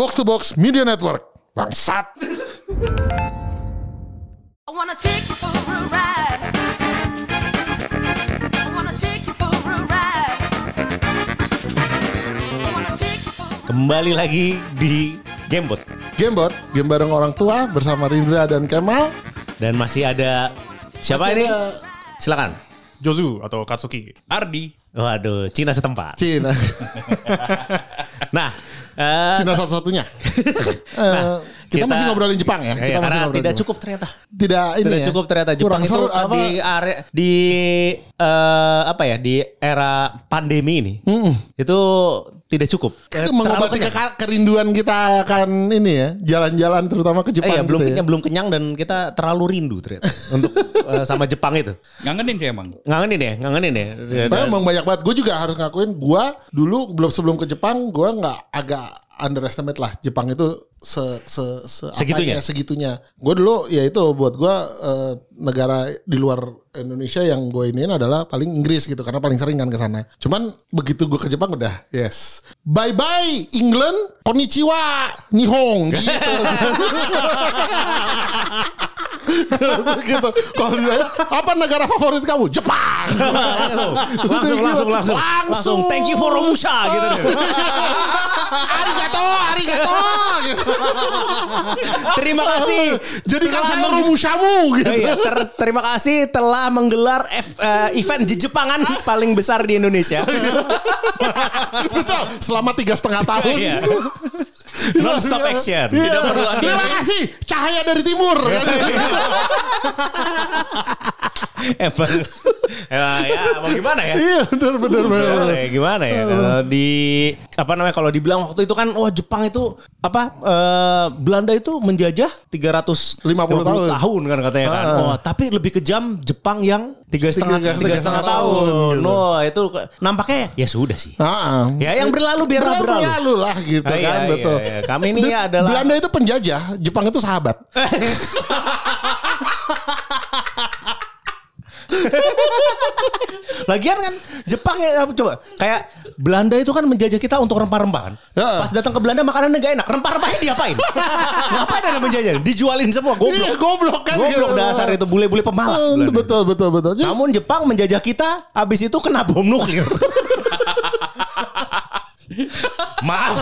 Box to Box Media Network. Bangsat. I wanna take you for a ride. I wanna take you for a ride. I wanna take you for a Kembali lagi di Gamebot Gamebot, game bareng orang tua bersama Rindra dan Kemal. dan masih ada siapa Masih ini? ada Silakan. Jozu atau Katsuki. Ardi. Waduh, Cina setempat. Cina. Nah, eh, Cina satu-satunya. Eh, kita, masih ngobrolin Jepang ya. Iya, Kita masih ngobrolin tidak Jepang. cukup ternyata. Tidak ini Tidak ya. cukup ternyata Jepang Kurang itu apa? di area di eh, apa ya di era pandemi ini itu tidak cukup. Eh, terlalu mengobati ke- kerinduan kita akan ini ya jalan-jalan terutama ke Eh, Jepang iya, belum gitu ya. kenyang, belum kenyang dan kita terlalu rindu ternyata untuk eh, sama Jepang itu. Ngangenin sih emang. Ngangenin ya, ngangenin ya. Tapi emang banyak banget. Gue juga harus ngakuin gue dulu belum sebelum ke Jepang gue nggak agak underestimate lah Jepang itu se se, se apanya, Segitunya? segitunya. Gue dulu ya itu buat gue eh, negara di luar Indonesia yang gue iniin adalah paling Inggris gitu karena paling sering kan ke sana. Cuman begitu gue ke Jepang udah yes. Bye bye England, konnichiwa, nihong gitu. Langsung gitu. Kalau ditanya, apa negara favorit kamu? Jepang. langsung, langsung, langsung, langsung, langsung. Thank you for Romusha gitu. arigato, arigato. gitu. Terima kasih. Jadikan Telah saya meng- rumusamu gitu. Iya, ter- terima kasih telah menggelar F- eh, event jejepangan paling besar di Indonesia. Betul. Selama tiga setengah tahun. Iya. Non-stop action. Iya. Tidak perlu Terima kasih. Cahaya dari timur. Emang, emang ya mau gimana ya? Iya benar benar benar. Gimana ya? Gimana ya? Kalau di apa namanya kalau dibilang waktu itu kan wah Jepang itu apa eh, Belanda itu menjajah 350 tahun. tahun kan katanya kan. Ah. Oh, tapi lebih kejam Jepang yang tiga setengah Tiga- tiga setengah tahun. tahun, gitu. No, itu nampaknya ya sudah sih. Ah, Ya, yang berlalu biarlah berlalu. Berlalu lah gitu Ah, iya, kan iya, betul. iya. Kami ini adalah- Belanda itu penjajah, Jepang itu sahabat. Lagian kan Jepang ya coba kayak Belanda itu kan menjajah kita untuk rempah-rempah kan. Ya. Pas datang ke Belanda makanannya gak enak. Rempah-rempahnya diapain? Ngapain ada menjajah? Dijualin semua goblok. Iya, goblok kan. Goblok gitu. dasar itu bule-bule pemalas. Belanda. Betul betul betul. Namun Jepang menjajah kita, habis itu kena bom nuklir. Maaf.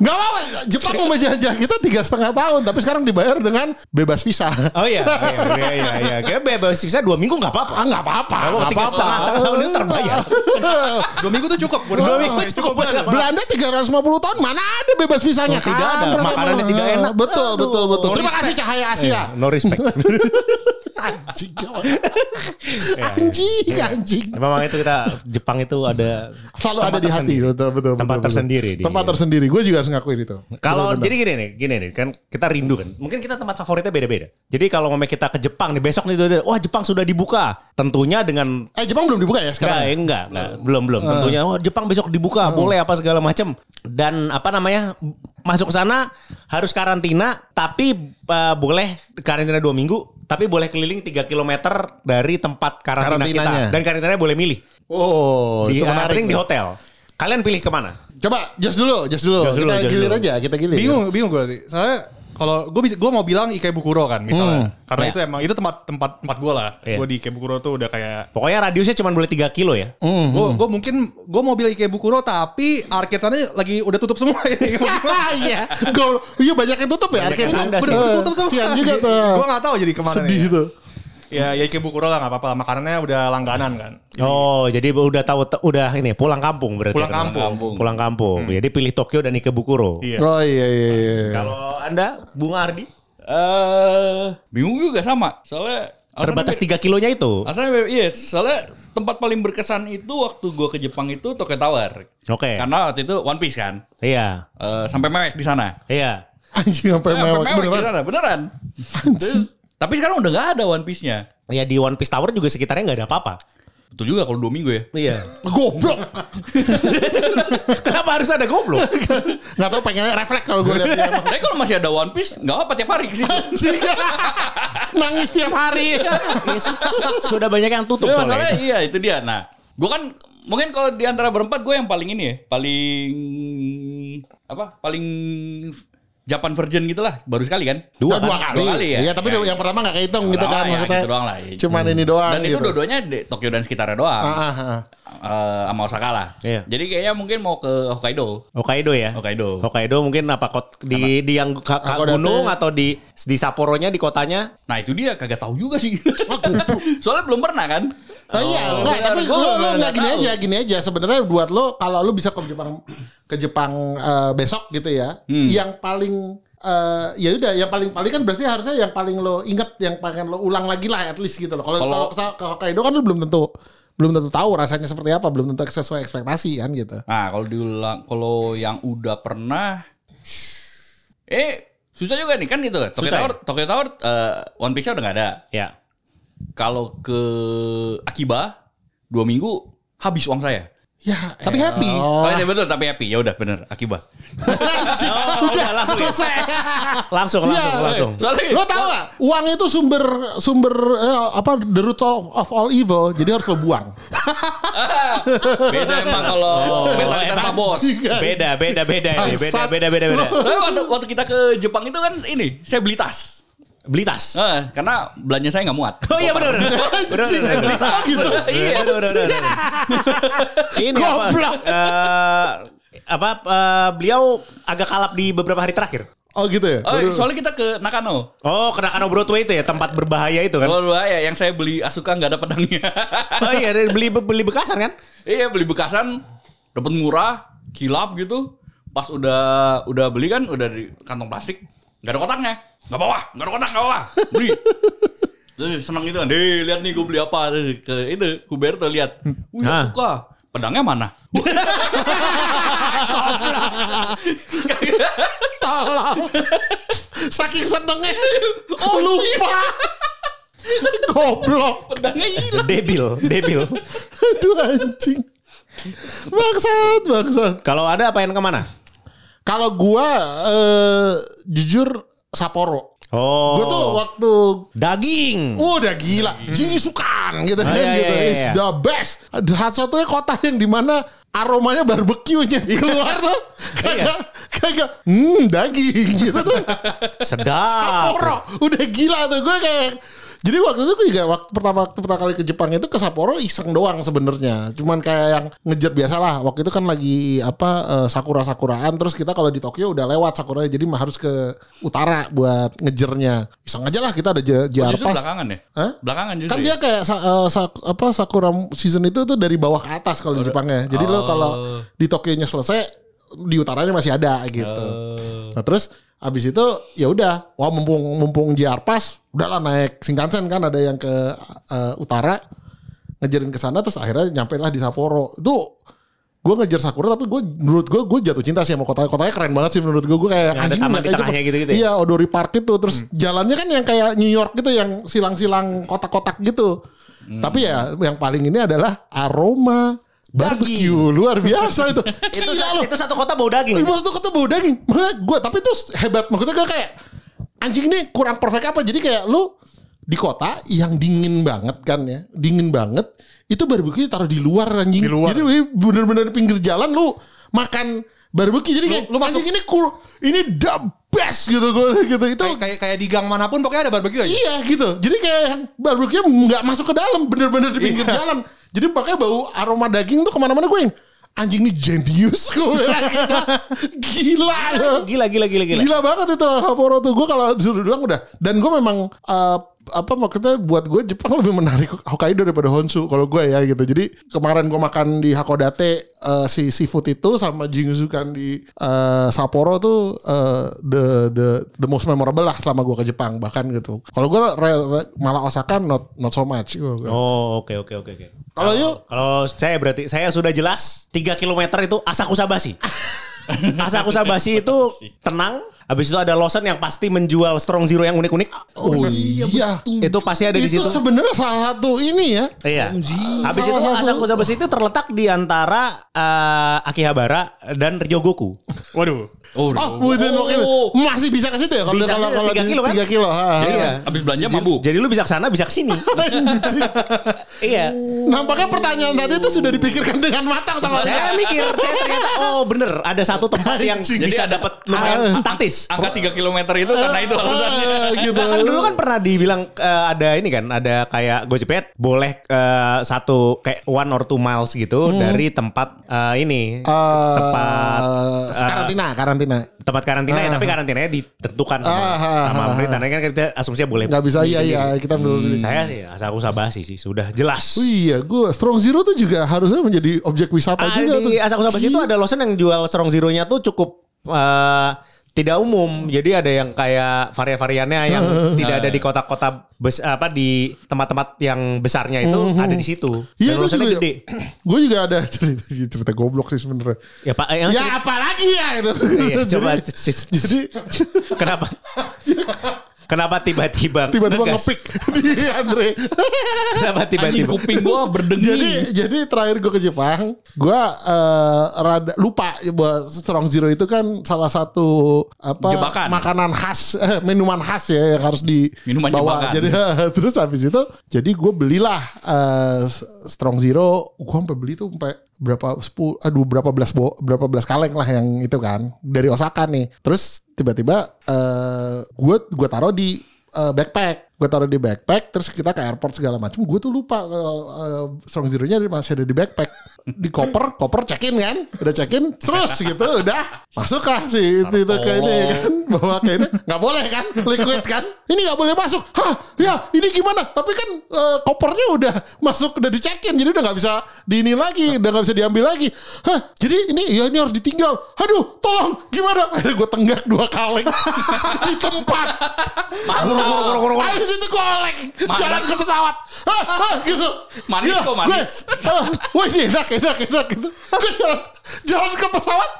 Gak apa Jepang mau menjajah kita tiga setengah tahun, tapi sekarang dibayar dengan bebas visa. Oh iya, iya, iya, iya, iya. Kayak bebas bisa dua minggu nggak apa-apa. Ah nggak apa-apa, Nggak apa-apa, setengah tahun itu terbayar. Dua minggu tuh cukup. Dua minggu cukup banget. Belanda 350 tahun mana ada bebas visanya Oh, tidak ada. Kan, Makanannya memang. tidak enak. Betul betul betul. Terima kasih Cahaya Asia. No respect. Anjing. Anjing anjing. Memang itu kita Jepang itu ada Selalu ada di hati betul betul. Tempat betul, betul. tersendiri di- Tempat tersendiri. Gue juga harus ngakuin itu. Kalau Betul, jadi gini nih, gini nih kan kita rindu kan. Mungkin kita tempat favoritnya beda-beda. Jadi kalau ngomong kita ke Jepang nih besok nih, wah Jepang sudah dibuka. Tentunya dengan Eh Jepang belum dibuka ya Enggak, sekarang? ya? enggak, enggak, belum, belum. Tentunya, oh Jepang besok dibuka, boleh apa segala macam. Dan apa namanya, masuk ke sana harus karantina, tapi eh, boleh karantina dua minggu, tapi boleh keliling 3 km dari tempat karantina kita. Dan karantinanya boleh milih. Oh, Di, itu menarik. di hotel. Kalian pilih ke mana? Coba just dulu, just dulu. Just dulu, kita just gilir dulu. aja, kita gilir. Bingung, bingung gue. Soalnya kalau gue bisa gue mau bilang Ikebukuro kan misalnya. Karena Ya. itu emang itu tempat tempat tempat gue lah. Iya. Gue di Ikebukuro tuh udah kayak Pokoknya radiusnya cuma boleh 3 kilo ya. Hmm. gue gue mungkin gue mau bilang Ikebukuro tapi arcade sana lagi udah tutup semua Iya, Gol- iya banyak yang tutup ya. Banyak yang akhirnya. kandas Udah ya. tutup semua. Sian juga tuh. gue gak tahu jadi ke mana Sedih nih. tuh. Ya ya Ikebukuro lah gak apa-apa. Makanannya udah langganan kan. Oh, jadi udah tahu udah ini pulang kampung berarti. Pulang kan? kampung. Pulang kampung. Jadi pilih Tokyo dan Ikebukuro. Iya. Oh iya iya iya. Kalau Anda, Bung Ardi, Eh, bingung juga sama. Soalnya terbatas 3 kilonya itu. Asalnya iya, soalnya tempat paling berkesan itu waktu gua ke Jepang itu Tokyo Tower. Oke. Karena waktu itu One Piece kan. Iya. Eh, sampai mewek di sana. Iya. Anjing sampai sampai mewek di beneran. sana, beneran. Terus, tapi sekarang udah nggak ada One Piece-nya. Ya di One Piece Tower juga sekitarnya nggak ada apa-apa. Betul juga kalau dua minggu ya. Iya. Goblok. Kenapa harus ada goblok? Gak tau pengennya refleks kalau gue lihat dia. Tapi kalau masih ada One Piece, nggak apa tiap hari ke situ. Anjing. Nangis tiap hari. Ya, su- sudah banyak yang tutup Ya, soalnya. iya itu dia. Nah, gua kan Mungkin kalau di antara berempat gue yang paling ini ya, paling apa? Paling Japan Virgin gitu lah, baru sekali kan? Dua, Kan? dua kali. ya. Iya, tapi Ya, yang pertama gak kehitung gitu kan ya, maksudnya. gitu doang lah. Cuman ini doang Dan itu gitu. dua-duanya di Tokyo dan sekitarnya doang. Ah, ah, ah. Eh, sama Osaka lah. Iya. Jadi kayaknya mungkin mau ke Hokkaido. Hokkaido ya. Hokkaido. Hokkaido mungkin apa kot di di yang ka- ka- gunung atau di di Sapporo-nya di kotanya? Nah itu dia kagak tahu juga sih. Soalnya belum pernah kan. Oh, iya, Oh, enggak, benar. tapi Gua lo, lo nggak enggak gini tahu. aja, gini aja. Sebenarnya buat lo kalau lo bisa ke Jepang ke Jepang eh, besok gitu ya. Hmm. Yang paling eh, ya udah yang paling paling kan berarti harusnya yang paling lo inget yang pengen lo ulang lagi lah at least gitu loh. Kalau ke, ke Hokkaido kan lo belum tentu belum tentu tahu rasanya seperti apa, belum tentu sesuai ekspektasi kan gitu. Nah kalau diulang, kalau yang udah pernah, eh susah juga nih kan gitu. Tokyo Susah ya? Tower, Tokyo Tower, eh, One Piece-nya udah nggak ada. Ya. Kalau ke Akiba dua minggu habis uang saya. Ya, tapi happy. Oh, iya betul tapi happy. Ya udah bener Akiba. Oh, udah langsung ya? Selesai. Langsung Iya. langsung langsung. Soalnya Lo tau gak? Uang itu sumber sumber eh, apa the root of, all evil. Jadi harus lo buang. beda emang kalau mentalitas emang. Pak Bos. Beda beda beda ini. Beda beda beda beda. Tapi waktu, waktu kita ke Jepang itu kan ini saya beli tas. Beli tas. Eh, karena belanja saya nggak muat. Oh iya benar. Benar benar. benar. gitu. Iya. Benar. Ini apa? Eh, apa eh, beliau agak kalap di beberapa hari terakhir. Oh gitu ya? Oh, soalnya kita ke Nakano. Oh, kena Kano Broadway itu ya, tempat berbahaya itu kan. Kalau ya yang saya beli Asuka nggak ada pedangnya. Oh iya, beli beli bekasan kan? iya beli bekasan dapat murah, kilap gitu. Pas udah udah beli kan udah di kantong plastik, nggak ada kotaknya. Nggak bawa, nggak ada kotak, nggak bawa. Beli. Terus seneng gitu kan. Deh, lihat nih gue beli apa. Ke itu Huberto lihat. Wih, Hah? Asuka. Pedangnya mana? Tolong. Saking senengnya Oh, lupa. Goblok. Pedangnya hilang. Debil, debil. Aduh anjing. Bangsat, bangsat. Kalau ada apa yang ke mana? Kalau gua eh, jujur Sapporo. Oh. Gua tuh waktu daging. udah gila, Jingisukan gitu kan Ah, iya, gitu. iya, iya, It's iya. the best. Satu-satunya kota yang di mana aromanya barbeque-nya keluar tuh kagak kagak hmm daging gitu tuh. Sedap. Sapporo udah gila tuh gue kayak jadi waktu itu juga waktu pertama waktu pertama kali ke Jepang itu ke Sapporo iseng doang sebenarnya. Cuman kayak yang ngejar biasa lah. Waktu itu kan lagi apa eh, sakura sakuraan terus kita kalau di Tokyo udah lewat sakuranya. Jadi mah harus ke utara buat ngejernya iseng aja lah kita ada Oh, JR justru Pass belakangan ya? Hah? Belakangan justru kan ya? dia kayak sa- eh, sak- apa sakura season itu tuh dari bawah ke atas kalau di Jepangnya jadi lo kalau di Tokyo-nya selesai di utaranya masih ada gitu. Nah terus abis itu ya udah, wah mumpung mumpung JR Pass, udahlah naik Shinkansen kan ada yang ke eh, utara. Ngejarin ke sana terus akhirnya nyampe lah di Sapporo. Itu gue ngejar Sakura tapi gue menurut gue gue jatuh cinta sih sama kotanya kotanya keren banget sih menurut gue gue kayak Yang ada taman di tengahnya Jepang. gitu-gitu ya? iya Odori Park itu. Terus jalannya kan yang kayak New York gitu yang silang-silang kotak-kotak gitu. Tapi ya yang paling ini adalah aroma barbecue luar biasa itu Itu loh. itu satu kota bau daging. Itu kata bau daging. Makanya gue tapi itu hebat. Maksudnya gue kayak anjing ini kurang perfect apa? Jadi kayak lu di kota yang dingin banget kan ya, dingin banget. Itu barbecue taruh di luar anjing. Di luar. Jadi bener-bener di pinggir jalan lu makan barbecue. Jadi kayak lu masuk- anjing ini kur, ini the best gitu gue gitu. Itu Kayak, kayak kayak di gang mana pun pokoknya ada barbecue aja. Iya gitu. Jadi kayak yang barbecue nggak masuk ke dalam, bener-bener di pinggir jalan. Jadi pakai bau aroma daging tuh ke mana-mana gue yang anjing ini genius gue gitu. Gila. Gila gila gila gila. Gila banget itu Sapporo tuh. Gue kalau disuruh bilang udah. Dan gue memang eh, apa maksudnya buat gue Jepang lebih menarik Hokkaido daripada Honshu kalau gue ya gitu. Jadi kemarin gue makan di Hakodate eh, si seafood itu sama Jingisukan di eh, Sapporo tuh eh, the the the most memorable lah selama gue ke Jepang bahkan gitu. Kalau gue malah Osaka not not so much. Gua- Oh, oke oke oke oke. Kalau yuk Kalau saya berarti saya sudah jelas 3 km itu Asakusa Basi. Asakusa Basi itu tenang, Habis itu ada Lawson yang pasti menjual Strong Zero yang unik-unik. Oh iya. Itu pasti ada di Itu situ. sebenarnya salah satu ini ya. Iya. Habis itu satu- Asakusa Besi itu terletak di antara eh, Akihabara dan Ryogoku. Waduh. Oh, Oh, within walking- masih bisa ke situ ya kalau Bisa kalau kalau tiga di- kilo kan? tiga kilo. ha. Jadi Iya. abis, abis belanja mabuk. Jadi lu bisa ke sana, bisa ke sini. Iya. Nampaknya pertanyaan tadi itu sudah dipikirkan dengan matang sama Saya mikir, saya ternyata oh bener ada satu tempat yang bisa Jadi dapat lumayan taktis. Angka 3 km itu karena itu alasannya. Ah, gitu. Nah, kan dulu kan pernah dibilang eh, ada ini kan, ada kayak Gojepet boleh eh, satu kayak one or two miles gitu dari tempat eh, ini Eh, tempat eh, karantina, karantina. tempat karantina ya, tapi karantinanya ditentukan sama, Ah, ah, sama ah, pemerintah. Nah, kan kita asumsinya boleh. Nggak bisa iya iya kita dulu. Saya sih aku sabasi sih sudah jelas. Oh iya, gue Strong Zero tuh juga harusnya menjadi objek wisata Ah, juga tuh. di Asakusa Basi itu ada Lawson yang jual Strong Zero-nya tuh cukup eh, tidak umum. Jadi ada yang kayak varian-variannya yang tidak ada di kota-kota bes apa di tempat-tempat yang besarnya itu ada di situ. Iya Dan juga. gede. Gue juga ada cerita, cerita goblok sih sebenarnya. Ya Pak, yang Ya apalagi ya itu. Iya, coba Jadi- jadi kenapa? Kenapa tiba-tiba tiba-tiba ngepik di Andre. Kenapa tiba-tiba? kuping gua berdengi. jadi jadi terakhir gue ke Jepang, gue eh, rada lupa bahwa Strong Zero itu kan salah satu apa Jebakan. makanan khas, eh, minuman khas ya yang harus Minuman dibawa. jebakan. Jadi terus habis itu, jadi gue belilah eh, Strong Zero, gue sampai beli tuh sampai berapa sepuluh aduh berapa belas bo, berapa belas kaleng lah yang itu kan dari Osaka nih. Terus tiba-tiba eh gue gue taruh di eh, backpack gue taruh di backpack terus kita ke airport segala macam gue tuh lupa kalau eh, strong zero nya masih ada di backpack. Di koper koper check in kan? Udah check in terus gitu udah. Masuk lah sih itu, itu ke ini kan bawa ke ini. Nggak boleh kan liquid kan? Ini nggak boleh masuk. Hah? Ya ini gimana? Tapi kan eh, kopernya udah masuk udah di check in jadi udah nggak bisa di ini lagi udah nggak bisa diambil lagi. Hah? Jadi ini ya ini harus ditinggal. Aduh tolong gimana? Akhirnya gue tenggak dua kaleng. Di tempat gue oleng jalan ke pesawat. Hah, hah, gitu. Manis Gila, kok, manis. ah, Wah ini enak, enak, enak gitu. Jalan, jalan ke pesawat.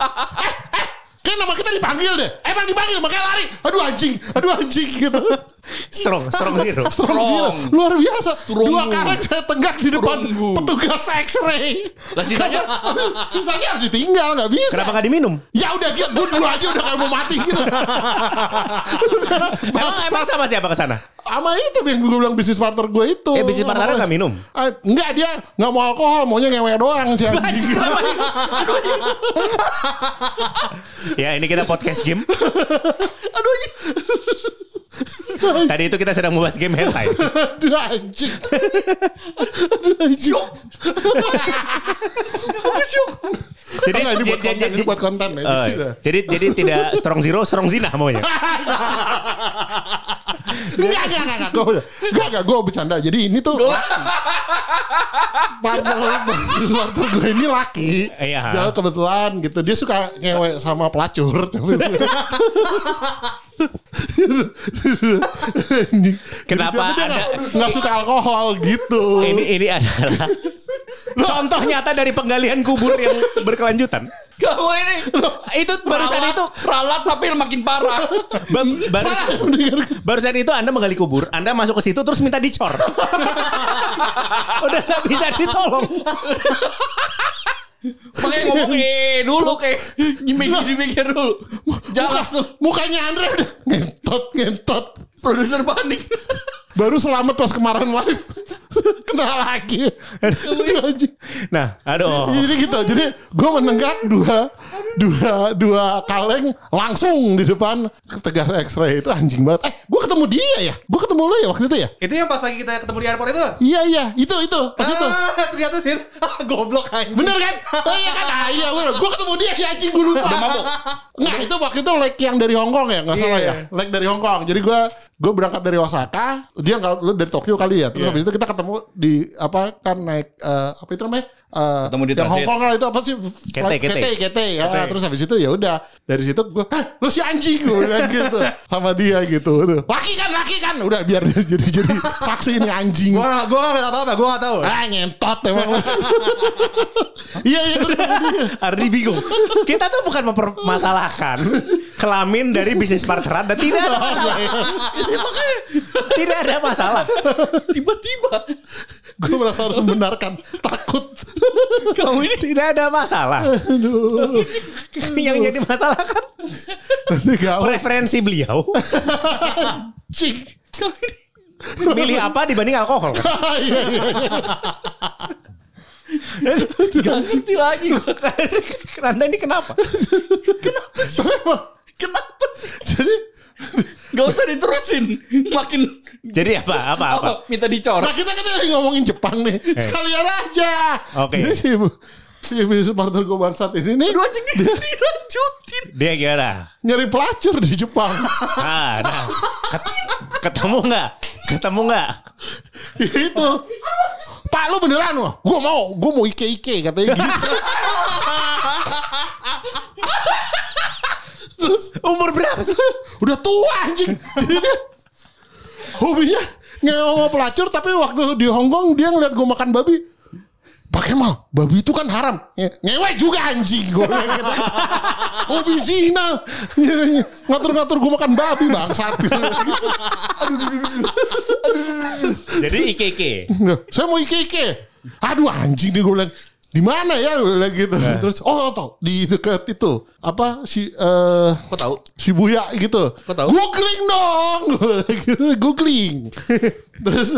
Eh, eh, kayak nama kita dipanggil deh. Emang dipanggil, makanya lari. Aduh anjing, aduh anjing gitu. Strong, strong zero. Strong, Strong. zero. Luar biasa. Strong. Dua kaleng saya tenggak di depan Strong. petugas x-ray. Lah sisanya Sisanya harus ditinggal, nggak bisa. Kenapa gak diminum? Ya udah, gue dulu aja udah kayak mau mati gitu. Emang, emang sama siapa ke sana? Sama itu yang gue bilang bisnis partner gue itu. Eh, bisnis partnernya nggak minum? Ah, enggak dia nggak mau alkohol, maunya ngewe doang sih. anjing. Ya ini kita podcast game. Aduh. Tadi itu kita sedang membahas game hentai. Aduh anjing. Aduh anjing. Jadi, Enggak, ini buat jadi- konten, ini jadi- buat konten jadi jadi tidak strong zero, strong zina maunya. Enggak, enggak, enggak, enggak. Gue enggak, enggak, gue bercanda. Jadi ini tuh partner partner gue ini laki. Iya. Jangan kebetulan gitu. Dia suka ngewe sama pelacur. Jadi Kenapa dia- ada- nggak- suka alkohol gitu? ini ini adalah contoh nyata dari penggalian kubur yang berkelanjutan. kamu ini Itu barusan itu ralat tapi makin parah. ba- barus- Salah, mendingan barusan itu Anda menggali kubur, Anda masuk ke situ terus minta dicor. Udah nggak bisa ditolong. Makanya ngomong eh dulu kayak mikir-mikir dulu. Jangan langsung Mukanya Andre udah ngentot ngentot. produser panik. Baru selamat pas kemarin live. Kena lagi. Nah, aduh. Jadi gitu. Jadi gue menenggak dua dua dua kaleng langsung di depan tegas X-ray itu anjing banget. Eh, gue ketemu dia ya. Gue ketemu lo ya waktu itu ya. Itu yang pas lagi kita ketemu di airport itu? Iya iya itu itu pas itu. Ah, ternyata sih goblok anjing. Bener kan? Oh iya kan? Ah, iya gue gue ketemu dia si anjing gue lupa. Udah? Nggak itu waktu itu leg yang dari Hong Kong ya nggak salah Iya. ya. Leg dari Hong Kong. Jadi gue gue berangkat dari Osaka, dia nggak lu dari Tokyo kali ya. Terus habis itu kita ketemu di apa kan naik eh, apa itu namanya? Eh, Ketemu di yang Hong transit. Kong lah itu apa sih? Flight- Kete, kete. kete, ya. Terus habis itu ya udah dari situ gue, lu si anjing gue bilang gitu sama dia gitu. Tuh. Laki kan, laki kan. Udah biar dia jadi jadi saksi ini anjing. Gua gua enggak apa-apa, gua enggak tahu. Ah ngentot emang lu. Iya iya gue. Ardi bingung. Kita tuh bukan mempermasalahkan kelamin dari bisnis partner Anda tidak ada masalah. Itu makanya Tidak ada masalah. tiba-tiba Gue merasa harus membenarkan. Takut. kamu ini Tidak ada masalah. Aduh. Yang jadi masalah kan Nanti gawat. preferensi beliau Cik. kamu ini milih apa dibanding alkohol. kan? Iya, iya, iya. gak ngerti lagi. Anda ini kenapa? Tapi emang, Kenapa sih? Jadi Gak usah diterusin. Makin Jadi apa? Apa? Apa? apa? Minta dicoret. Nah kita kan lagi ngomongin Jepang nih. Sekalian aja. Oke. Jadi si si supporter gue bangsat ini nih Aduh anjing dilanjutin. Dia gimana? nyari pelacur di Jepang. Ah, nah. Ket- ketemu nggak? Ketemu nggak? itu. Pak lu beneran wah? Gue mau, gue mau ike ike katanya gitu. Terus Umur berapa sih? udah tua anjing. Dia hobinya ngewe sama pelacur tapi waktu di Hongkong dia ngeliat gue makan babi. Pakai mal, babi itu kan haram. Nge- Ngewe juga anjing gue. gitu. Hobi zina. Ngatur-ngatur gue makan babi bangsat. Jadi IKK. Saya mau ike ike. Aduh anjing nih gue bilang. Di mana ya bilang gitu. Terus oh tau di dekat itu apa si eh Kok tahu? Shibuya gitu. Kok tahu? Googling dong. Googling. Terus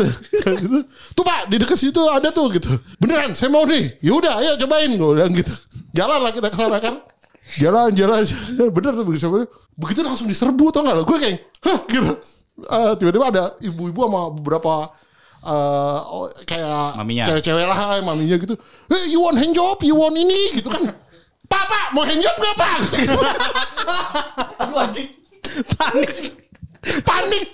kayak gitu. Tuh Pak, di dekat situ ada tuh gitu. Beneran, saya mau nih. Yaudah, ayo cobain gue bilang gitu. Jalan lah kita ke sana kan. Jalan, jalan, jalan. Bener tuh begitu. Begitu langsung diserbu tau gak lo? Gue kayak, hah gitu. Eh, tiba-tiba ada ibu-ibu sama beberapa eh, oh, kayak Maminya. cewek-cewek lah maminya gitu. Hey, you want hand job? You want ini? Gitu kan. Pak, mau hand job gak pak? Aduh anjing. Panik. panik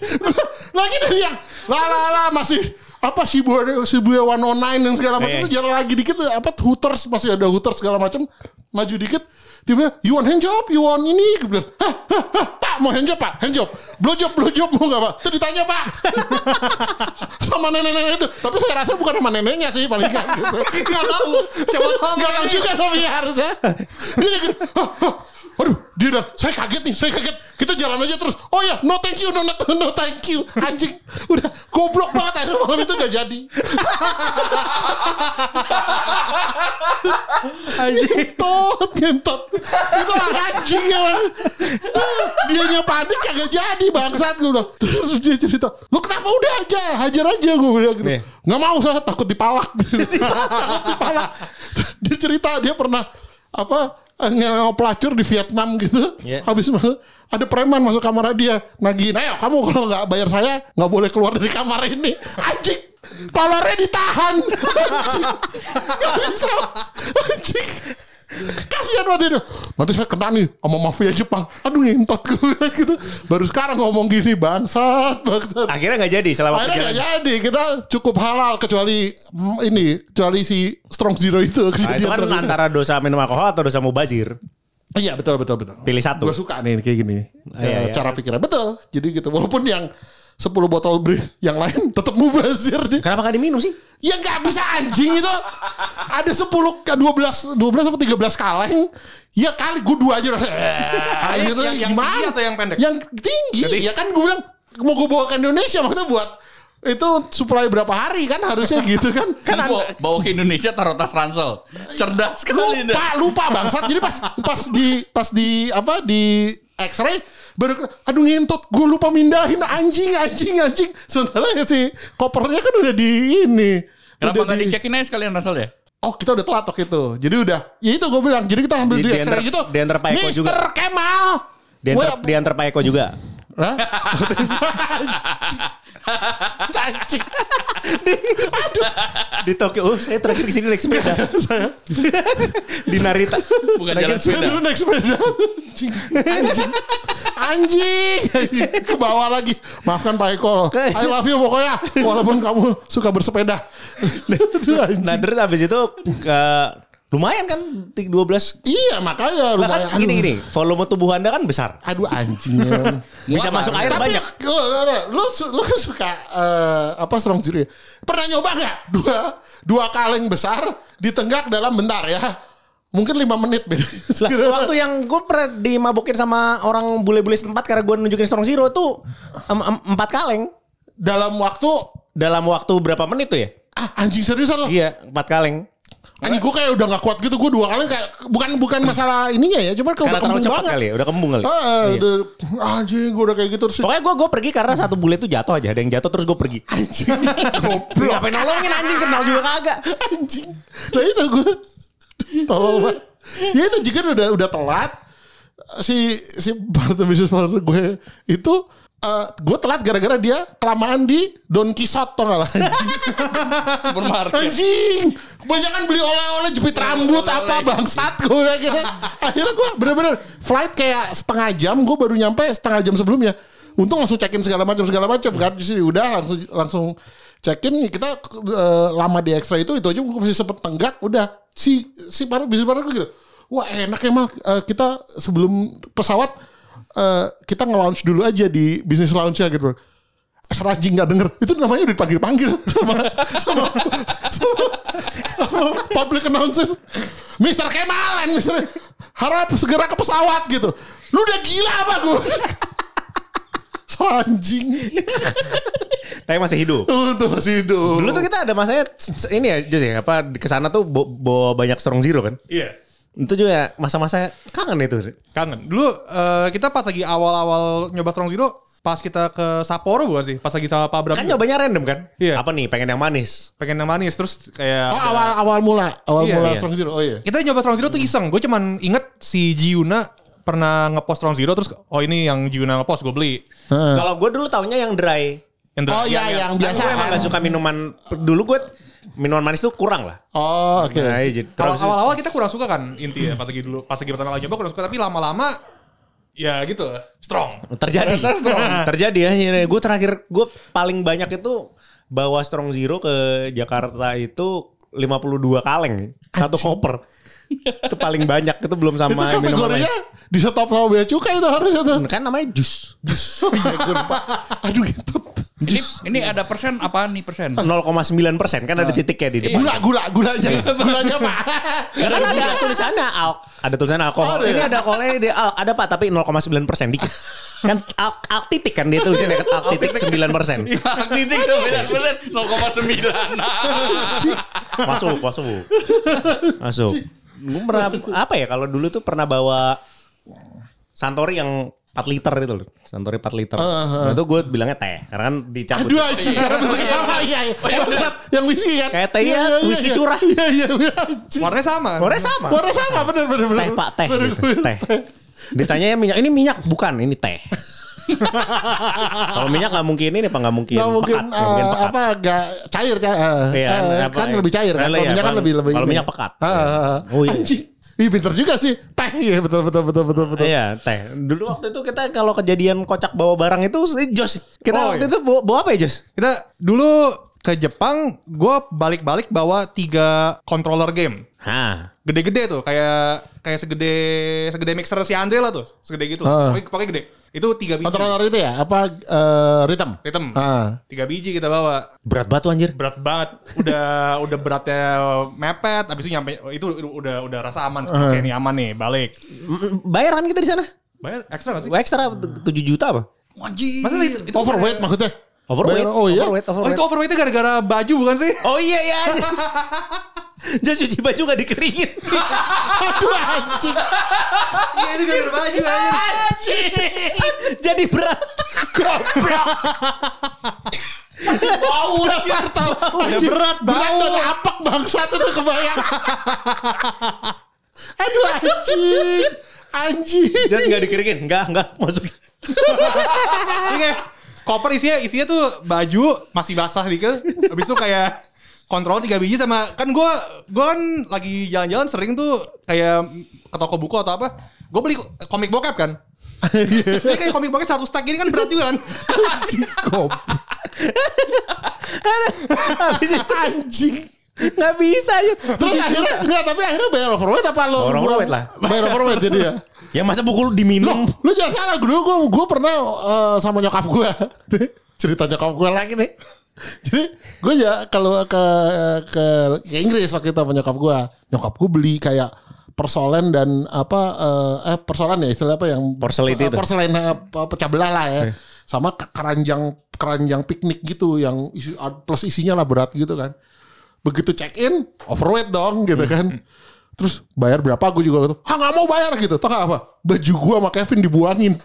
lagi dari yang lah lah lah masih apa Shibuya Shibuya 109 dan segala macam Eh. itu jalan lagi dikit apa Hooters masih ada Hooters segala macam maju dikit. Tiba you want hand job? You want ini? Gue bilang hah, hah, hah, pak mau hand job pak? Hand job. Blow job blow job mau nggak pak? Itu ditanya pak. Sama nenek-nenek itu. Tapi saya rasa bukan sama neneknya sih paling gitu. nggak tahu. Siapa tahu nggak tahu. juga tapi harusnya. Dia gitu. Aduh, dia udah, saya kaget nih, saya kaget. Kita jalan aja terus. Oh ya, no thank you, no, no, no thank you. Anjing, udah goblok banget akhirnya malam itu gak jadi. Ngentot, ngentot. Itu orang anjing emang. Dia panik kagak jadi bangsat gue bilang. Terus dia cerita, lu kenapa udah aja, hajar aja gue bilang gitu. Nih. Nggak mau saya takut dipalak. takut dipalak. Dia cerita dia pernah apa ngewe pelacur di Vietnam gitu. Iya. Habis ada preman masuk kamar dia nagihin, ayo kamu kalau nggak bayar saya nggak boleh keluar dari kamar ini. Anjing, kolornya ditahan. Anjing, nggak bisa. Anjing. Kasihan banget dia. Nanti saya kena nih sama mafia Jepang. Aduh ngentot gue gitu. Baru sekarang ngomong gini bangsat, bangsat. Akhirnya nggak jadi selama Akhirnya nggak jadi. Kita cukup halal kecuali mm, ini, kecuali si Strong Zero itu. Nah, itu kan antara dosa minum alkohol atau dosa mubazir. Iya betul betul betul. Pilih satu. Gue suka nih kayak gini. Iya, Eh, iya. Cara pikirnya betul. Jadi gitu. Walaupun yang 10 botol bir yang lain tetap mubazir dia. Kenapa nggak diminum sih? Ya nggak bisa anjing itu. Ada 10 ke 12 12 atau 13 kaleng. Ya kali gue dua aja. Eh, gitu yang- yang gimana? tinggi atau yang pendek? Yang tinggi. Ya kan gue bilang mau gue bawa ke Indonesia maksudnya buat itu supply berapa hari kan harusnya gitu kan. Kan bawa, bawa ke Indonesia taruh tas ransel. Cerdas sekali. lupa lupa bangsat jadi pas pas di pas di apa di X-ray baru aduh ngentot gue lupa mindahin anjing anjing anjing sementara ya si kopernya kan udah di ini Kenapa udah nggak di- dicekin aja sekalian ransel ya? Oh kita udah telat waktu itu Jadi udah Ya itu gue bilang Jadi kita ambil Di- di, di X-ray gitu Pak Eko Mister juga. Kemal Diantar, Gua- diantar Pak Eko juga. Hah? Anjing. Di Tokyo, oh saya terakhir di sini naik sepeda. Saya. Di Narita. Bukan Lagi- jalan Saya sepeda. dulu naik sepeda. Anjing. Anjing. Anjing. Ke bawah lagi. Maafkan Pak Eko I love you pokoknya. Walaupun kamu suka bersepeda. Aduh, anjing. Nah terus habis itu ke lumayan kan 12 Iya makanya kan lumayan. gini Aduh. gini volume tubuh anda kan besar Aduh anjing bisa masuk air Tapi banyak lu, lu, lu, kan suka eh, apa strong zero ya? Pernah nyoba nggak dua dua kaleng besar ditenggak dalam bentar ya? Mungkin 5 menit beda. Lah, waktu yang gue pernah dimabukin sama orang bule-bule setempat karena gue nunjukin strong zero tuh em- em- empat kaleng Dalam waktu dalam waktu berapa menit tuh ya? ah anjing seriusan loh. Iya, empat kaleng. Anjing gue kayak udah gak kuat gitu. Gue dua kali kayak bukan bukan masalah ininya ya, cuman kayak udah kembung banget. kali ya, udah kembung kali. Ah, Iya. udah, anjing gue udah kayak gitu terus Pokoknya gue gue pergi karena satu bule tuh jatuh aja, ada yang jatuh terus gue pergi. anjing goblok Ngapain nolongin anjing kenal juga kagak. anjing. Nah itu gue tolol banget. Ya itu jika udah udah telat si si partner bisnis partner gue itu eh, gue telat gara-gara dia kelamaan di Don Quixote tau gak lah. Supermarket. Anjing, kebanyakan beli oleh-oleh jepit rambut apa bangsat gue udah gitu. Akhirnya gue bener-bener flight kayak setengah jam, gue baru nyampe setengah jam sebelumnya. Untung langsung check in segala macam segala macam kan. Jadi udah langsung langsung check in kita eh, lama di ekstra itu itu aja gue masih sempet tenggak udah si si para partner gue gitu. Wah enak emang Eh, kita sebelum pesawat eh, kita nge-launch dulu aja di bisnis lounge-nya gitu. Serajing nggak denger itu namanya udah dipanggil-panggil sama sama sama, sama public announcer Mister Kemal and Mister harap segera ke pesawat gitu lu udah gila apa gue Seranjing Tapi masih hidup. Tuh masih hidup Dulu tuh kita ada masanya ini ya Jus ya apa ke sana tuh bo- bawa banyak strong zero kan. Iya. Itu juga masa-masa kangen itu. Kangen. Dulu eh, kita pas lagi awal-awal nyoba Strong Zero, pas kita ke Sapporo bukan sih? Pas lagi sama Pak Bram. Kan juga. nyobanya random kan? Iya. Apa nih pengen yang manis? Pengen yang manis terus kayak Oh awal awal mula Awal Iya, mula iya. Strong Zero Oh iya kita nyoba Strong Zero tuh iseng. Gue cuman inget si Jiuna pernah ngepost Strong Zero terus oh ini yang Jiuna ngepost gue beli. Kalau gue dulu taunya yang dry. Yang Oh iya yang Kan biasa gue emang gak suka minuman dulu gue minuman manis tuh kurang lah. Oh oke Nah, iya, Awal-awal kita kurang suka kan inti ya pas lagi dulu pas lagi pertama kali nyoba kurang suka tapi lama-lama ya gitu strong. terjadi. terjadi ya. Gue terakhir gue paling banyak itu bawa strong zero ke Jakarta itu 52 kaleng satu koper. Itu paling banyak itu belum Itu sama minuman kategorinya. Di stop sama bea cukai itu harusnya tuh Kan namanya jus. Oh iya Aduh gitu Ini ini ada persen apa nih persen? 0,9 persen kan ada titiknya di depan. Gula gula Gulanya Gulanya pak Ya kan ada tulisannya al ada tulisannya alkohol. Ya? Ini ada alkoholnya di al, ada Pak tapi 0,9 persen dikit. kan al, al titik kan dia tulisannya kan al titik 9 persen. Titik sembilan persen, 0,9. Masuk, masuk. Masuk. Gue pernah apa ya kalau dulu tuh pernah bawa Santori yang 4 liter itu loh. Santori 4 liter. Nah, itu gue bilangnya teh karena kan dicabut. Aduh anjing Karena bentuknya sama Iya iya Bangsat Yang whisky kan Kayak teh Iya, ya, iya, whisky iya. curah. Iya iya iya, Warnanya sama. Warnanya sama. Warna sama bener bener bener Teh pak teh Bener, gitu. bener. Teh. Ditanya minyak ini minyak bukan ini teh. Kalau minyak nggak mungkin ini apa nggak mungkin Nggak mungkin, pekat, nggak mungkin eh, pekat. apa gak cair Iya, eh, apa, kan iya. lebih cair kan Iya, kalau minyak kan lebih lebih kalau minyak pekat. Ah, ah. Oh, iya. anjing Ih pinter juga sih teh ya betul betul betul betul betul Iya teh. Dulu waktu itu kita kalau kejadian kocak bawa barang itu Jos. Kita Oh, waktu iya. itu bawa, bawa apa ya Jos? Kita dulu ke Jepang, gue balik-balik bawa tiga controller game. Hah. Gede-gede tuh, kayak kayak segede segede mixer si Andre lah tuh, segede gitu. Ah. Pokoknya, pokoknya gede. Itu tiga biji. controller itu ya apa eh, rhythm Rhythm. ah Tiga biji kita bawa. Berat batu anjir. Berat banget. Udah udah beratnya mepet. Habis itu nyampe itu udah udah rasa aman. Oke ini aman nih, balik. Bayaran kita di sana. Bayar ekstra gak sih? Ekstra 7 juta apa? Anjing. Masa itu, itu overweight maksudnya Overweight. Bayar- oh iya Overweight, Oh overweight. itu overweightnya gara-gara baju bukan sih? Oh iya iya. Jos cuci baju gak dikeringin. aduh anjing Iya itu gara-gara baju Anjing. Jadi berat. bau dasar tau anjing berat berat dan apak bangsat itu kebayang aduh anjing anjing Jos gak dikeringin. Enggak, enggak masuk. Oke. Koper isinya isinya tuh baju masih basah dikit. Habis itu kayak kontrol tiga biji sama kan gue gue kan lagi jalan-jalan sering tuh kayak ke toko buku atau apa. Gue beli komik bokep kan. Ini kayak komik bokep satu stack ini kan berat juga kan. anjing itu anjing nggak bisa ya. Terus akhirnya enggak tapi akhirnya bayar overweight apa lo? Bayar overweight lah. Bayar overweight jadi ya. Ya masa buku diminum. Lu jangan salah dulu gue gue pernah eh, sama nyokap gue. Cerita nyokap gue lagi nih. Jadi gue ya kalau ke, ke ke Inggris waktu itu sama nyokap gue. Nyokap gue beli kayak persoalan dan apa eh, eh persoalan ya istilah apa yang Porselity eh, itu. Porselen eh, apa, pecah belah lah ya. Sama ke- keranjang keranjang piknik gitu yang isi, plus isinya lah berat gitu kan. Begitu check in overweight dong gitu kan. Terus bayar berapa gue juga gitu. Ah nggak mau bayar gitu. Tau apa? Baju gue sama Kevin dibuangin.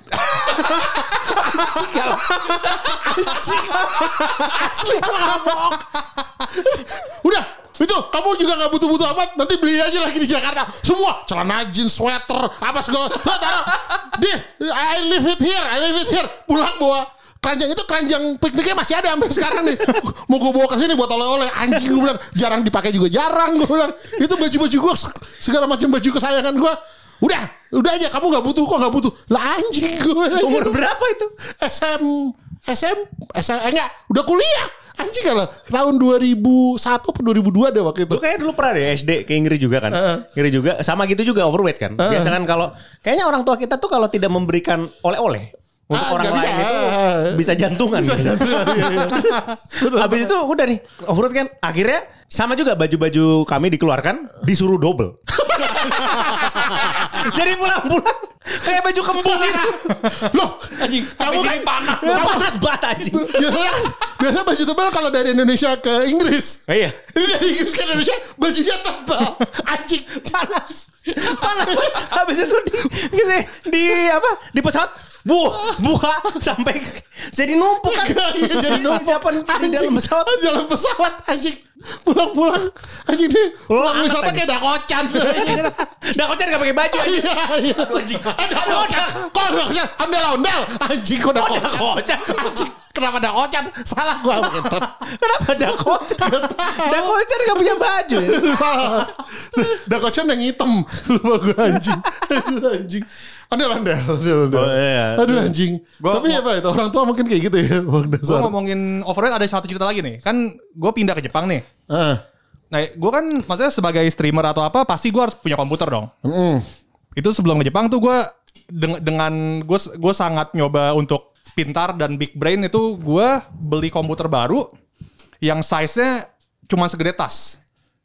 Asli. Udah itu kamu juga nggak butuh-butuh amat nanti beli aja lagi di Jakarta semua celana jeans sweater apa segala deh I leave it here I leave it here pulang bawa keranjang itu keranjang pikniknya masih ada sampai sekarang nih mau gue bawa ke sini buat oleh-oleh anjing gue bilang jarang dipakai juga jarang gue bilang itu baju-baju gue segala macam baju kesayangan gue udah udah aja kamu nggak butuh kok nggak butuh lah anjing gue Umur gitu. berapa itu? SM SM SM eh, enggak udah kuliah anjing kalau tahun 2001 atau 2002 deh waktu itu Lu kayak dulu pernah deh SD ke Inggris juga kan. Heeh. Inggris juga sama gitu juga overweight kan. Biasa kan kalau kayaknya orang tua kita tuh kalau tidak memberikan oleh-oleh untuk Ah, orang lain bisa. itu bisa jantungan. Bisa gitu. jantungan, iya, iya. Habis itu udah nih overweight kan. Akhirnya sama juga baju-baju kami dikeluarkan disuruh double. Jadi pulang-pulang kayak baju kembung gitu. loh Anjing, kamu kan panas. Ya, panas banget anjing. biasanya biasanya baju tebal kalau dari Indonesia ke Inggris. Iya. ini dari Inggris ke Indonesia bajunya tebal. Anjing panas. Panas. Habis itu di, di, di apa? Di pesawat buah buah sampai jadi numpuk kan. Iya, jadi numpuk. apa di dalam pesawat? di dalam pesawat anjing pulang-pulang. Anjing dia pulang wisata aja. kayak dakocan. Dah kocan gak pakai baju anjing. iya iya. Ada dakocan. Kok dakocan ondel-ondel anjing kok dakocan? dakocan. anjing kenapa dakocan salah gua gitu Kenapa ada kocan? Ada kocan gak punya baju ya? salah dakocan yang hitam lupa gua anjing Aduh, anjing ondel-ondel ondel-ondel. Oh, iya. aduh anjing Gua- tapi apa itu orang tua mungkin kayak gitu ya bang Gue ngomongin overweight ada satu cerita lagi nih. Kan gue pindah ke Jepang nih. ah Nah, gue kan maksudnya sebagai streamer atau apa pasti gue harus punya komputer dong. mm. Itu sebelum ke Jepang tuh gue dengan dengan gue gue sangat nyoba untuk pintar dan big brain itu gue beli komputer baru yang size-nya cuma segede tas.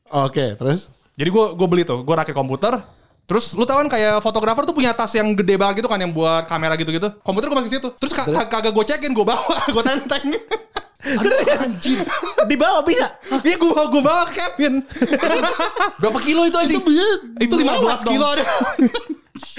oke terus Jadi gue gue beli tuh, gue rakit komputer. Terus lu tau kan kayak fotografer tuh punya tas yang gede banget gitu kan yang buat kamera gitu-gitu. Komputer gue masukin situ. Terus ka- ka- kagak gue cekin, gue bawa, gue tenteng. Anjir. Di bawah bisa. Iya gue gue bawa ke Kevin. Berapa kilo itu itu anjing? bisa itu 15 kilo ada.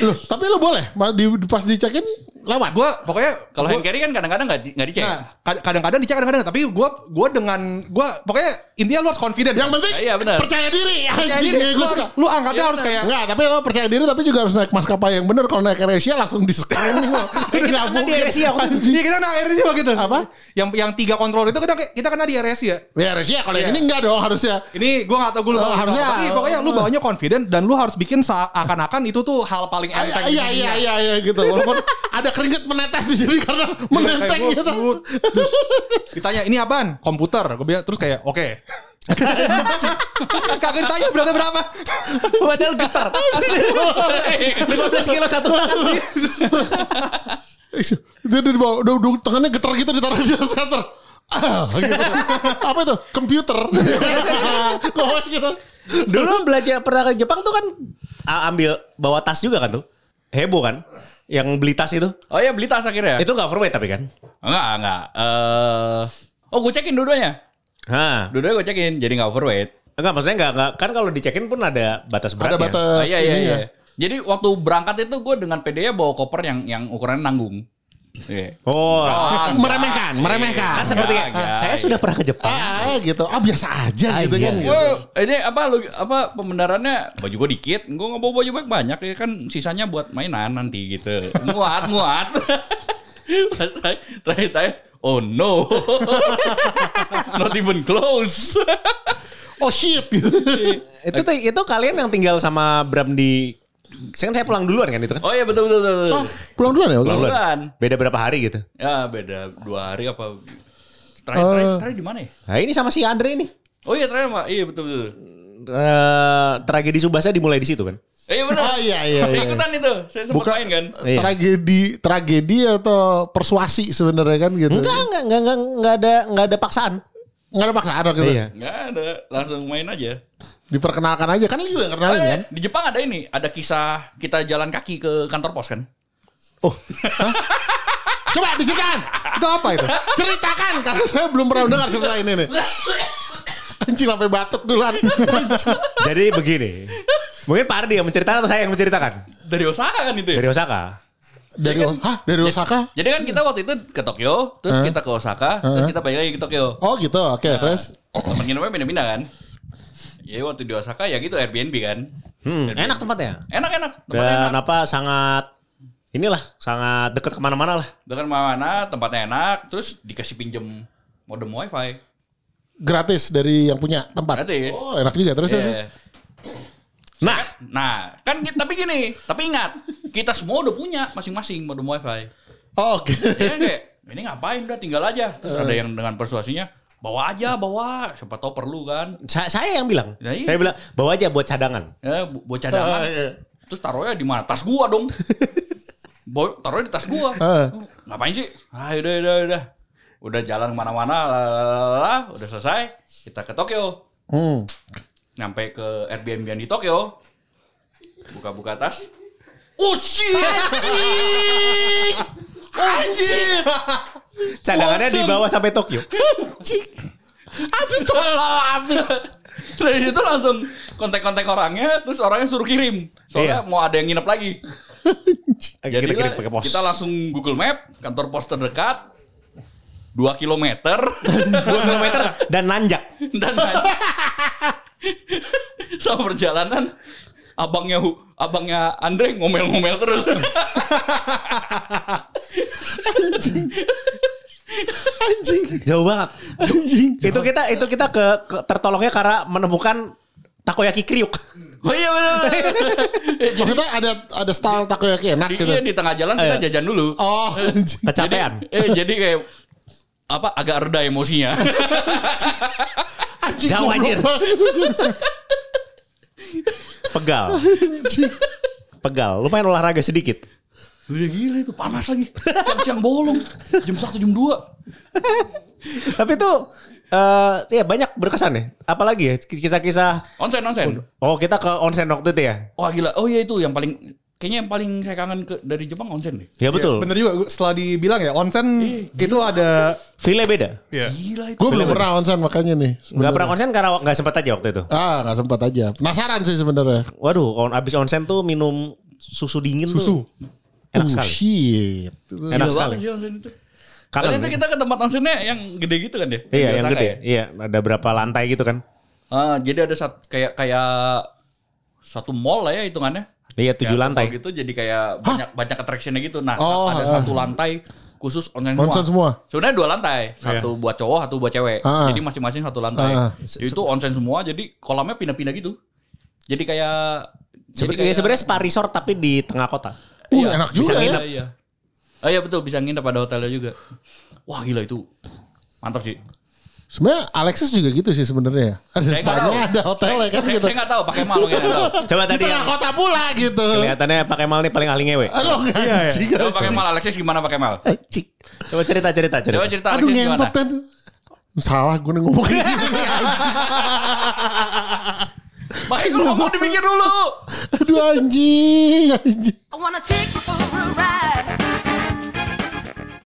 Loh, tapi lo boleh di- pas dicekin lewat gue pokoknya Kalau hand carry kan kadang-kadang nggak di, nggak dicek. Nah, kad- kadang-kadang dicek kadang-kadang tapi gue gue dengan gue pokoknya intinya lu harus confident. yang penting Iya, benar. percaya diri Percaya anjing diri, ya, lu, harus, lu angkatnya Iya, harus benar. kayak Enggak, tapi lo percaya diri tapi juga harus naik maskapai yang bener. Kalau naik AirAsia langsung di. Ini nggak kan di mungkin. AirAsia. Iya kita naik air sih gitu. Apa? Yang yang tiga kontrol itu kita kita kena di RS ya. Ya AirAsia kalau yang Iya. ini enggak dong harusnya. Ini gue gak tau gue lupa. Oh, harusnya- Tapi pokoknya lu bawanya confident dan lu harus bikin seakan-akan itu tuh hal paling Ah, enteng. Iya di iya iya iya gitu. Walaupun ada keringet menetes di sini karena menenteng Kayak gua- gitu. terus ditanya ini apaan? Komputer. Gue bilang terus kayak oke. Kagak ditanya beratnya berapa. Padahal getar. 15 kilo satu tangan. Itu udah dibawa, udah, udah tangannya getar gitu ditaruh di center. Ah, gitu. Apa itu? Komputer. Gitu. Dulu belajar pernah ke Jepang tuh kan ambil bawa tas juga kan tuh. Heboh kan? Yang beli tas itu. Oh iya beli tas akhirnya. Itu gak overweight tapi kan? Enggak, enggak. Eh oh gue cekin dua-duanya. Hah. Dua-duanya gue cekin jadi nggak overweight. Enggak maksudnya enggak, enggak kan kalau dicekin pun ada batas Ada beratnya. batas Oh, iya iya iya. Jadi waktu berangkat itu gue dengan PD-nya bawa koper yang yang ukurannya nanggung. Iya. Oh, Ah, meremehkan, meremehkan. kan seperti Enggak, enggak, saya iya. sudah pernah ke Jepang. Ah, gitu. Ah, biasa aja Ah, gitu iya. kan. Gitu. Gue ini apa lu apa pembenarannya baju gue dikit, gue nggak bawa baju banyak banyak ya kan sisanya buat mainan nanti gitu. Muat muat. Pas terakhir- terakhir terakhir, oh no, not even close. Oh shit. Itu itu kalian yang tinggal sama Bram di Kan saya pulang duluan kan itu kan? oh iya betul betul betul. betul. Oh, pulang duluan ya? Pulang duluan. duluan. Beda berapa hari gitu. Ya beda dua hari apa? Terakhir terakhir, Eh. terakhir di mana ya? Nah ini sama si Andre ini. Oh iya terakhir mah, iya betul betul. Eh, tragedi Subasa dimulai di situ kan? Eh, iya benar. Oh iya iya. Saya iya. ikutan itu, saya sempat Bukan main kan. Iya. tragedi tragedi atau persuasi sebenarnya kan gitu. Enggak, enggak, enggak, enggak, enggak ada enggak ada paksaan. Enggak ada paksaan waktu itu. Iya. Nggak ada, langsung main aja. Diperkenalkan aja kan lu juga yang kenalin kan? Eh, di Jepang ada ini, ada kisah kita jalan kaki ke kantor pos kan? Coba diceritakan. Itu apa itu? Ceritakan karena saya belum pernah dengar cerita ini nih. Anjing sampai batuk duluan. Jadi begini. Mungkin Pak Ardi yang menceritakan atau saya yang menceritakan? Dari Osaka kan itu ya? Dari Osaka. Dari Os- Hah, dari Osaka? Jadi kan kita waktu itu ke Tokyo, terus kita ke Osaka, terus kita balik lagi ke Tokyo. Oh gitu, oke terus. Tempat nginepnya pindah-pindah kan? Ya waktu di Osaka ya gitu Airbnb kan. Hmm, Airbnb. enak tempatnya. Enak-enak, tempatnya Dan enak. apa sangat inilah sangat dekat ke mana-mana lah. Dengan mana tempatnya enak, terus dikasih pinjem modem wifi. Gratis dari yang punya tempat. Gratis. Oh enak juga terus terus. Iya. terus. Nah, Nah, kan tapi gini, tapi ingat, kita semua udah punya masing-masing modem wifi. Oh, Oke. Ya kan kayak, ini ngapain udah tinggal aja. Terus ada yang dengan persuasinya, bawa aja, bawa. Siapa tahu perlu kan. sa- saya yang bilang. Ya, iya. Saya bilang bawa aja buat cadangan. Ya, bu- buat cadangan. Ah, iya. Terus taruhnya di mana? Tas gua dong. Boy, taruhnya di tas gua. Ah. Ngapain sih? Ah, udah, udah, udah. Udah jalan ke mana-mana, lalalala, udah selesai. Kita ke Tokyo. Hmm. Nyampe ke Airbnb yang di Tokyo. Buka-buka tas. Oh shit! Shit! Cadangannya dibawa sampai Tokyo. Aduh tolol habis. Dari situ langsung kontak-kontak orangnya, terus orangnya suruh kirim. Soalnya Iya. mau ada yang nginep lagi. Jadi kita kirim pakai pos. kita langsung Google Map, kantor pos terdekat, 2 kilometer, 2 km dan nanjak. dan sama perjalanan abangnya abangnya Andre ngomel-ngomel terus. Anjing. Jauh banget. Anjing. Itu kita itu kita ke, ke tertolongnya karena menemukan takoyaki kriuk. oh iya benar. Jadi Maksudnya ada ada style takoyaki enak di, gitu. iya, di tengah jalan kita Iya. jajan dulu. Oh, anjing. Kecapean. Jadi, eh, jadi kayak apa agak reda emosinya. Anjing. Jauh, anjir. banget. Pegal. Pegal. Lumayan olahraga sedikit. Udah gila itu panas lagi. Siang-siang bolong. Jam 1 jam 2. Tapi itu eh ya banyak berkesan ya. Apalagi ya kisah-kisah Onsen onsen. Oh kita ke onsen waktu itu ya? Wah gila. Oh iya itu yang paling kayaknya yang paling saya kangen ke dari Jepang onsen deh. Ya betul. Bener juga gua- setelah dibilang ya onsen itu ada File beda. ya. Gila itu. Gue belum pernah onsen makanya nih. Gak pernah onsen karena gak sempat aja waktu itu. Ah, nggak sempat aja. Penasaran sih sebenarnya. Waduh, on, abis onsen tuh minum susu dingin Susu. tuh. Enak Oh, sekali. shit. Enak Gila sekali. banget sih onsen itu. Kita ke tempat onsennya yang gede gitu kan ya? Iya, yang gede. ya? Iya, ada berapa lantai gitu kan? Ah, jadi ada sat, kayak kayak satu mall lah ya hitungannya. Iya, tujuh Kayak lantai. gitu jadi kayak banyak banyak attractionnya gitu. Nah, Oh, ada ah. satu lantai khusus onsen semua. Onsen semua. Sebenarnya dua lantai, satu buat cowok, satu buat cewek. Ah. Jadi masing-masing satu lantai. Ah. Itu onsen semua, jadi kolamnya pindah-pindah gitu. Jadi kayak jadi Sebenarnya sebenarnya spa resort tapi di tengah kota. Uh, Iya, enak bisa juga ya. nginep. Iya, iya. Oh iya betul bisa nginep pada hotelnya juga. Wah gila itu mantap sih. Sebenarnya Alexis juga gitu sih sebenarnya. Ada Saya nggak spanya, ada hotelnya kan saya, gitu. Saya nggak tahu pakai mal mungkin tahu. Coba Di tadi tengah yang kota pula gitu. kelihatannya pakai mal nih paling ahli ngewe. Aduh, anjing. Coba pakai mal Alexis gimana pakai mal? Anjing. Coba cerita cerita cerita. Coba cerita Aduh Alexis gimana? ngentot kan. Salah gue ngomong kayak gini. anjing. Michael ngomong dipikir dulu. Aduh anjing, anjing. I wanna take you for a ride.